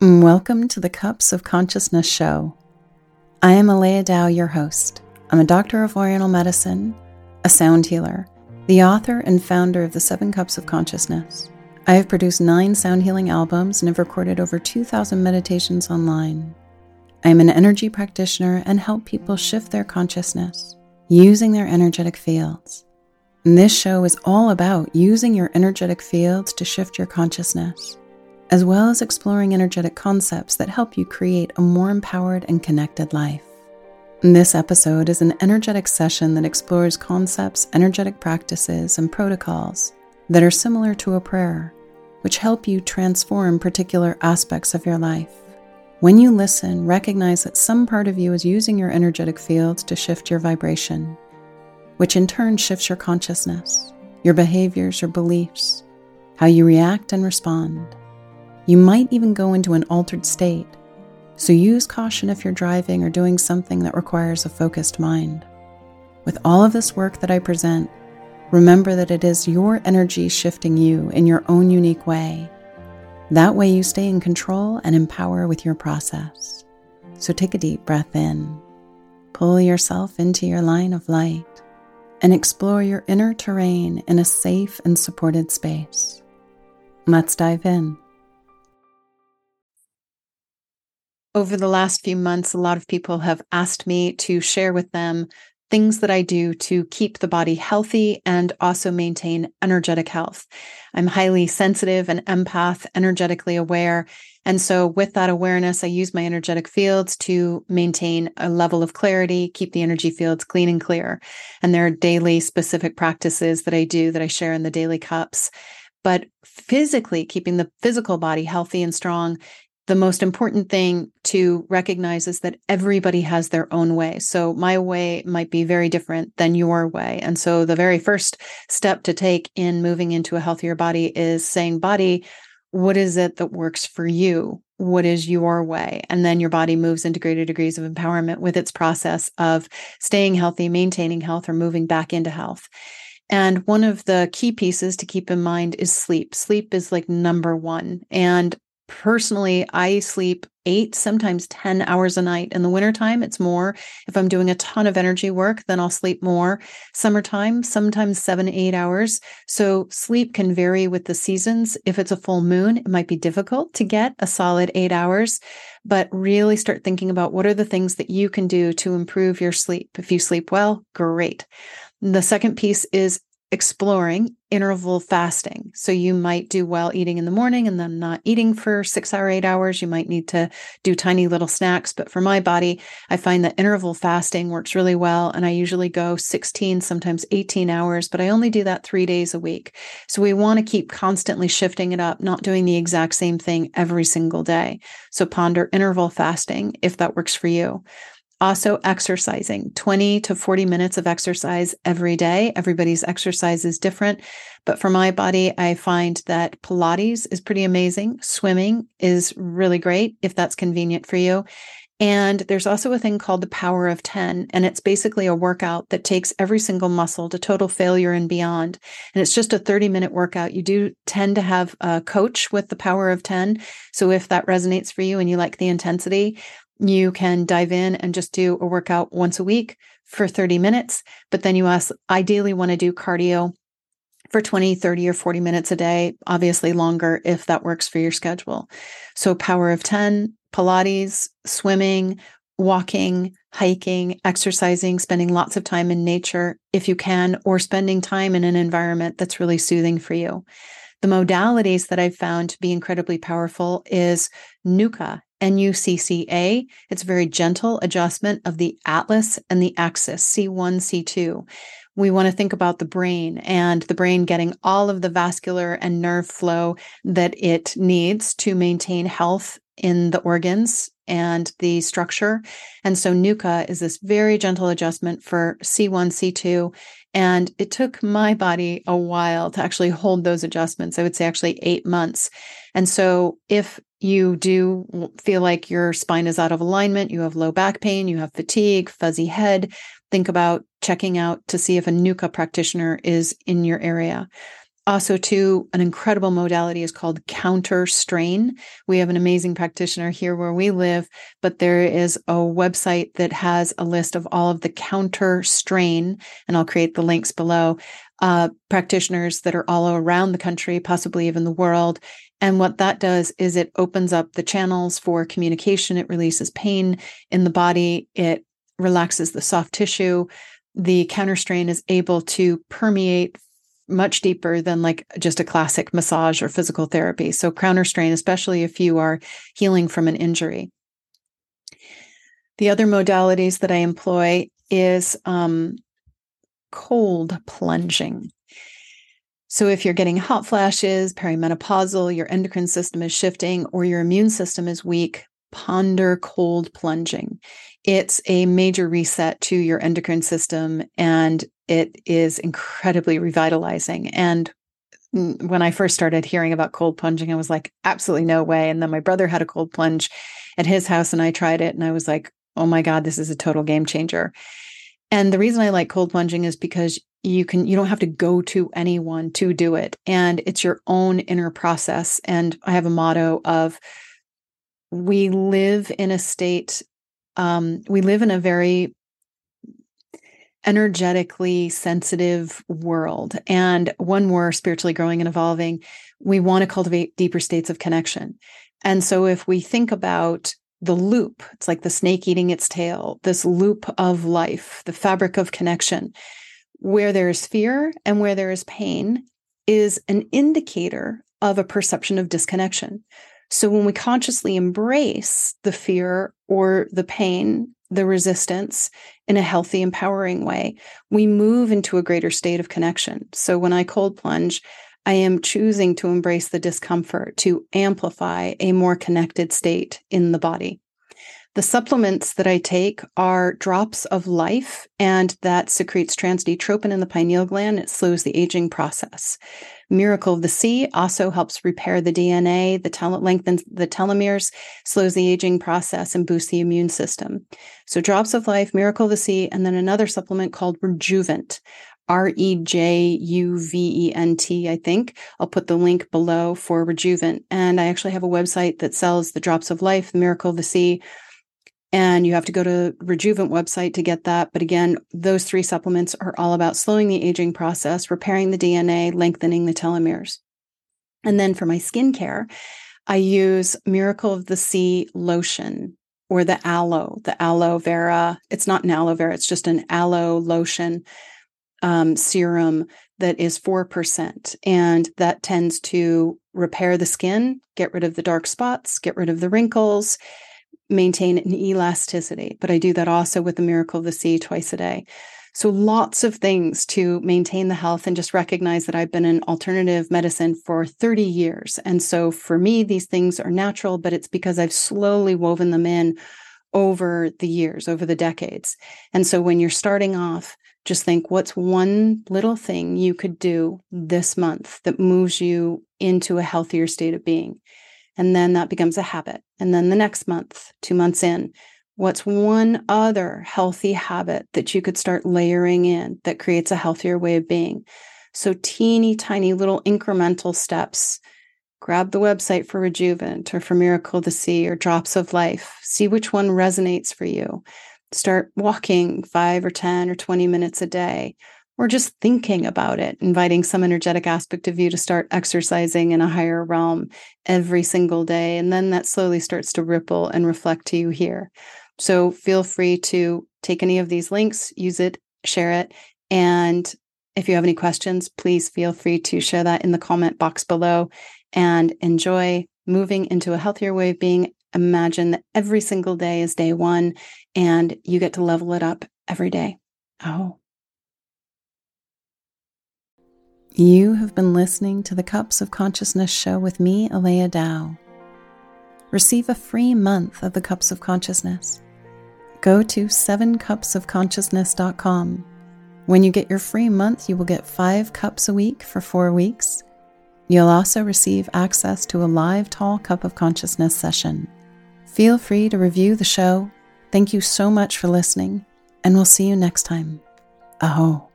Mm, welcome to the Cups of Consciousness show. I am Aleya Dao, your host. I'm a doctor of Oriental medicine, a sound healer, the author and founder of the Seven Cups of Consciousness. I have produced nine sound healing albums and have recorded over 2,000 meditations online. I am an energy practitioner and help people shift their consciousness using their energetic fields. And this show is all about using your energetic fields to shift your consciousness, as well as exploring energetic concepts that help you create a more empowered and connected life. This episode is an energetic session that explores concepts, energetic practices, and protocols that are similar to a prayer, which help you transform particular aspects of your life. When you listen, recognize that some part of you is using your energetic fields to shift your vibration which in turn shifts your consciousness, your behaviors, your beliefs, how you react and respond. You might even go into an altered state, so use caution if you're driving or doing something that requires a focused mind. With all of this work that I present, remember that it is your energy shifting you in your own unique way. That way, you stay in control and empower with your process. So take a deep breath in, pull yourself into your line of light and explore your inner terrain in a safe and supported space. Let's dive in. Over the last few months, a lot of people have asked me to share with them things that I do to keep the body healthy and also maintain energetic health. I'm highly sensitive and empath, energetically aware. And so, with that awareness, I use my energetic fields to maintain a level of clarity, keep the energy fields clean and clear. And there are daily specific practices that I do that I share in the daily cups. But physically, keeping the physical body healthy and strong the most important thing to recognize is that everybody has their own way. So my way might be very different than your way. And so the very first step to take in moving into a healthier body is saying, body, what is it that works for you? What is your way? And then your body moves into greater degrees of empowerment with its process of staying healthy, maintaining health, or moving back into health. And one of the key pieces to keep in mind is sleep. Sleep is like number one. And personally i sleep eight sometimes 10 hours a night. In the wintertime it's more. If i'm doing a ton of energy work then i'll sleep more. Summertime sometimes seven eight hours. So sleep can vary with the seasons. If it's a full moon it might be difficult to get a solid eight hours. But really start thinking about what are the things that you can do to improve your sleep. If you sleep well great. The second piece is exploring interval fasting. So you might do well eating in the morning and then not eating for six or eight hours. You might need to do tiny little snacks. But for my body, I find that interval fasting works really well. And I usually go 16, sometimes 18 hours, but I only do that three days a week. So we want to keep constantly shifting it up, not doing the exact same thing every single day. So ponder interval fasting if that works for you. Also, exercising 20 to 40 minutes of exercise every day. Everybody's exercise is different. But for my body, I find that Pilates is pretty amazing. Swimming is really great if that's convenient for you. And there's also a thing called the power of 10. And it's basically a workout that takes every single muscle to total failure and beyond. And it's just a 30 minute workout. You do tend to have a coach with the power of 10. So if that resonates for you and you like the intensity, you can dive in and just do a workout once a week for 30 minutes, but then you also ideally want to do cardio for 20, 30, or 40 minutes a day, obviously longer if that works for your schedule. So, power of 10, Pilates, swimming, walking, hiking, exercising, spending lots of time in nature if you can, or spending time in an environment that's really soothing for you. The modalities that I've found to be incredibly powerful is NUCCA, NUCCA. It's a very gentle adjustment of the atlas and the axis, C1, C2. We want to think about the brain and the brain getting all of the vascular and nerve flow that it needs to maintain health in the organs and the structure. And so NUCCA is this very gentle adjustment for C1, C2. And it took my body a while to actually hold those adjustments. I would say actually eight months. And so if you do feel like your spine is out of alignment, you have low back pain, you have fatigue, fuzzy head, think about checking out to see if a NUCCA practitioner is in your area. also too an incredible modality is called counter strain we have an amazing practitioner here where we live but there is a website that has a list of all of the counter strain and i'll create the links below uh, practitioners that are all around the country possibly even the world and what that does is it opens up the channels for communication it releases pain in the body it relaxes the soft tissue the counter strain is able to permeate much deeper than like just a classic massage or physical therapy. So, counter strain, especially if you are healing from an injury. The other modalities that I employ is um, cold plunging. So, if you're getting hot flashes, perimenopausal, your endocrine system is shifting, or your immune system is weak, ponder cold plunging. It's a major reset to your endocrine system and it is incredibly revitalizing. And when I first started hearing about cold plunging, I was like, absolutely no way. And then my brother had a cold plunge at his house and I tried it and I was like, oh my God, this is a total game changer. And the reason I like cold plunging is because you can you don't have to go to anyone to do it and it's your own inner process and i have a motto of we live in a state um, we live in a very energetically sensitive world. And when we're spiritually growing and evolving, we want to cultivate deeper states of connection. And so if we think about the loop, it's like the snake eating its tail, this loop of life, the fabric of connection, where there is fear and where there is pain is an indicator of a perception of disconnection. So when we consciously embrace the fear or the pain the resistance in a healthy, empowering way, we move into a greater state of connection. So when I cold plunge, I am choosing to embrace the discomfort to amplify a more connected state in the body. The supplements that I take are drops of life, and that secretes transdtropin in the pineal gland. It slows the aging process. Miracle of the Sea also helps repair the DNA, the tel- lengthens the telomeres, slows the aging process, and boosts the immune system. So, Drops of Life, Miracle of the Sea, and then another supplement called Rejuvent. R E J U V E N T, I think. I'll put the link below for Rejuvent. And I actually have a website that sells the Drops of Life, the Miracle of the Sea, and you have to go to Rejuvent website to get that. But again, those three supplements are all about slowing the aging process, repairing the DNA, lengthening the telomeres. And then for my skincare, I use Miracle of the Sea lotion or the aloe, the aloe vera. It's not an aloe vera, it's just an aloe lotion um, serum that is 4%. And that tends to repair the skin, get rid of the dark spots, get rid of the wrinkles maintain an elasticity. But I do that also with the Miracle of the Sea twice a day. So lots of things to maintain the health and just recognize that I've been in alternative medicine for 30 years. And so for me, these things are natural, but it's because I've slowly woven them in over the years, over the decades. And so when you're starting off, just think what's one little thing you could do this month that moves you into a healthier state of being. And then that becomes a habit. And then the next month, two months in, what's one other healthy habit that you could start layering in that creates a healthier way of being? So, teeny tiny little incremental steps. Grab the website for Rejuvent or for Miracle the Sea or Drops of Life. See which one resonates for you. Start walking five or 10 or 20 minutes a day or just thinking about it, inviting some energetic aspect of you to start exercising in a higher realm every single day. And then that slowly starts to ripple and reflect to you here. So feel free to take any of these links, use it, share it. And if you have any questions, please feel free to share that in the comment box below and enjoy moving into a healthier way of being. Imagine that every single day is day one and you get to level it up every day. Oh. You have been listening to the Cups of Consciousness show with me, Aleya Dao. Receive a free month of the Cups of Consciousness. Go to sevencupsofconsciousness.com. When you get your free month, you will get five cups a week for four weeks. You'll also receive access to a live tall cup of consciousness session. Feel free to review the show. Thank you so much for listening, and we'll see you next time. Aho.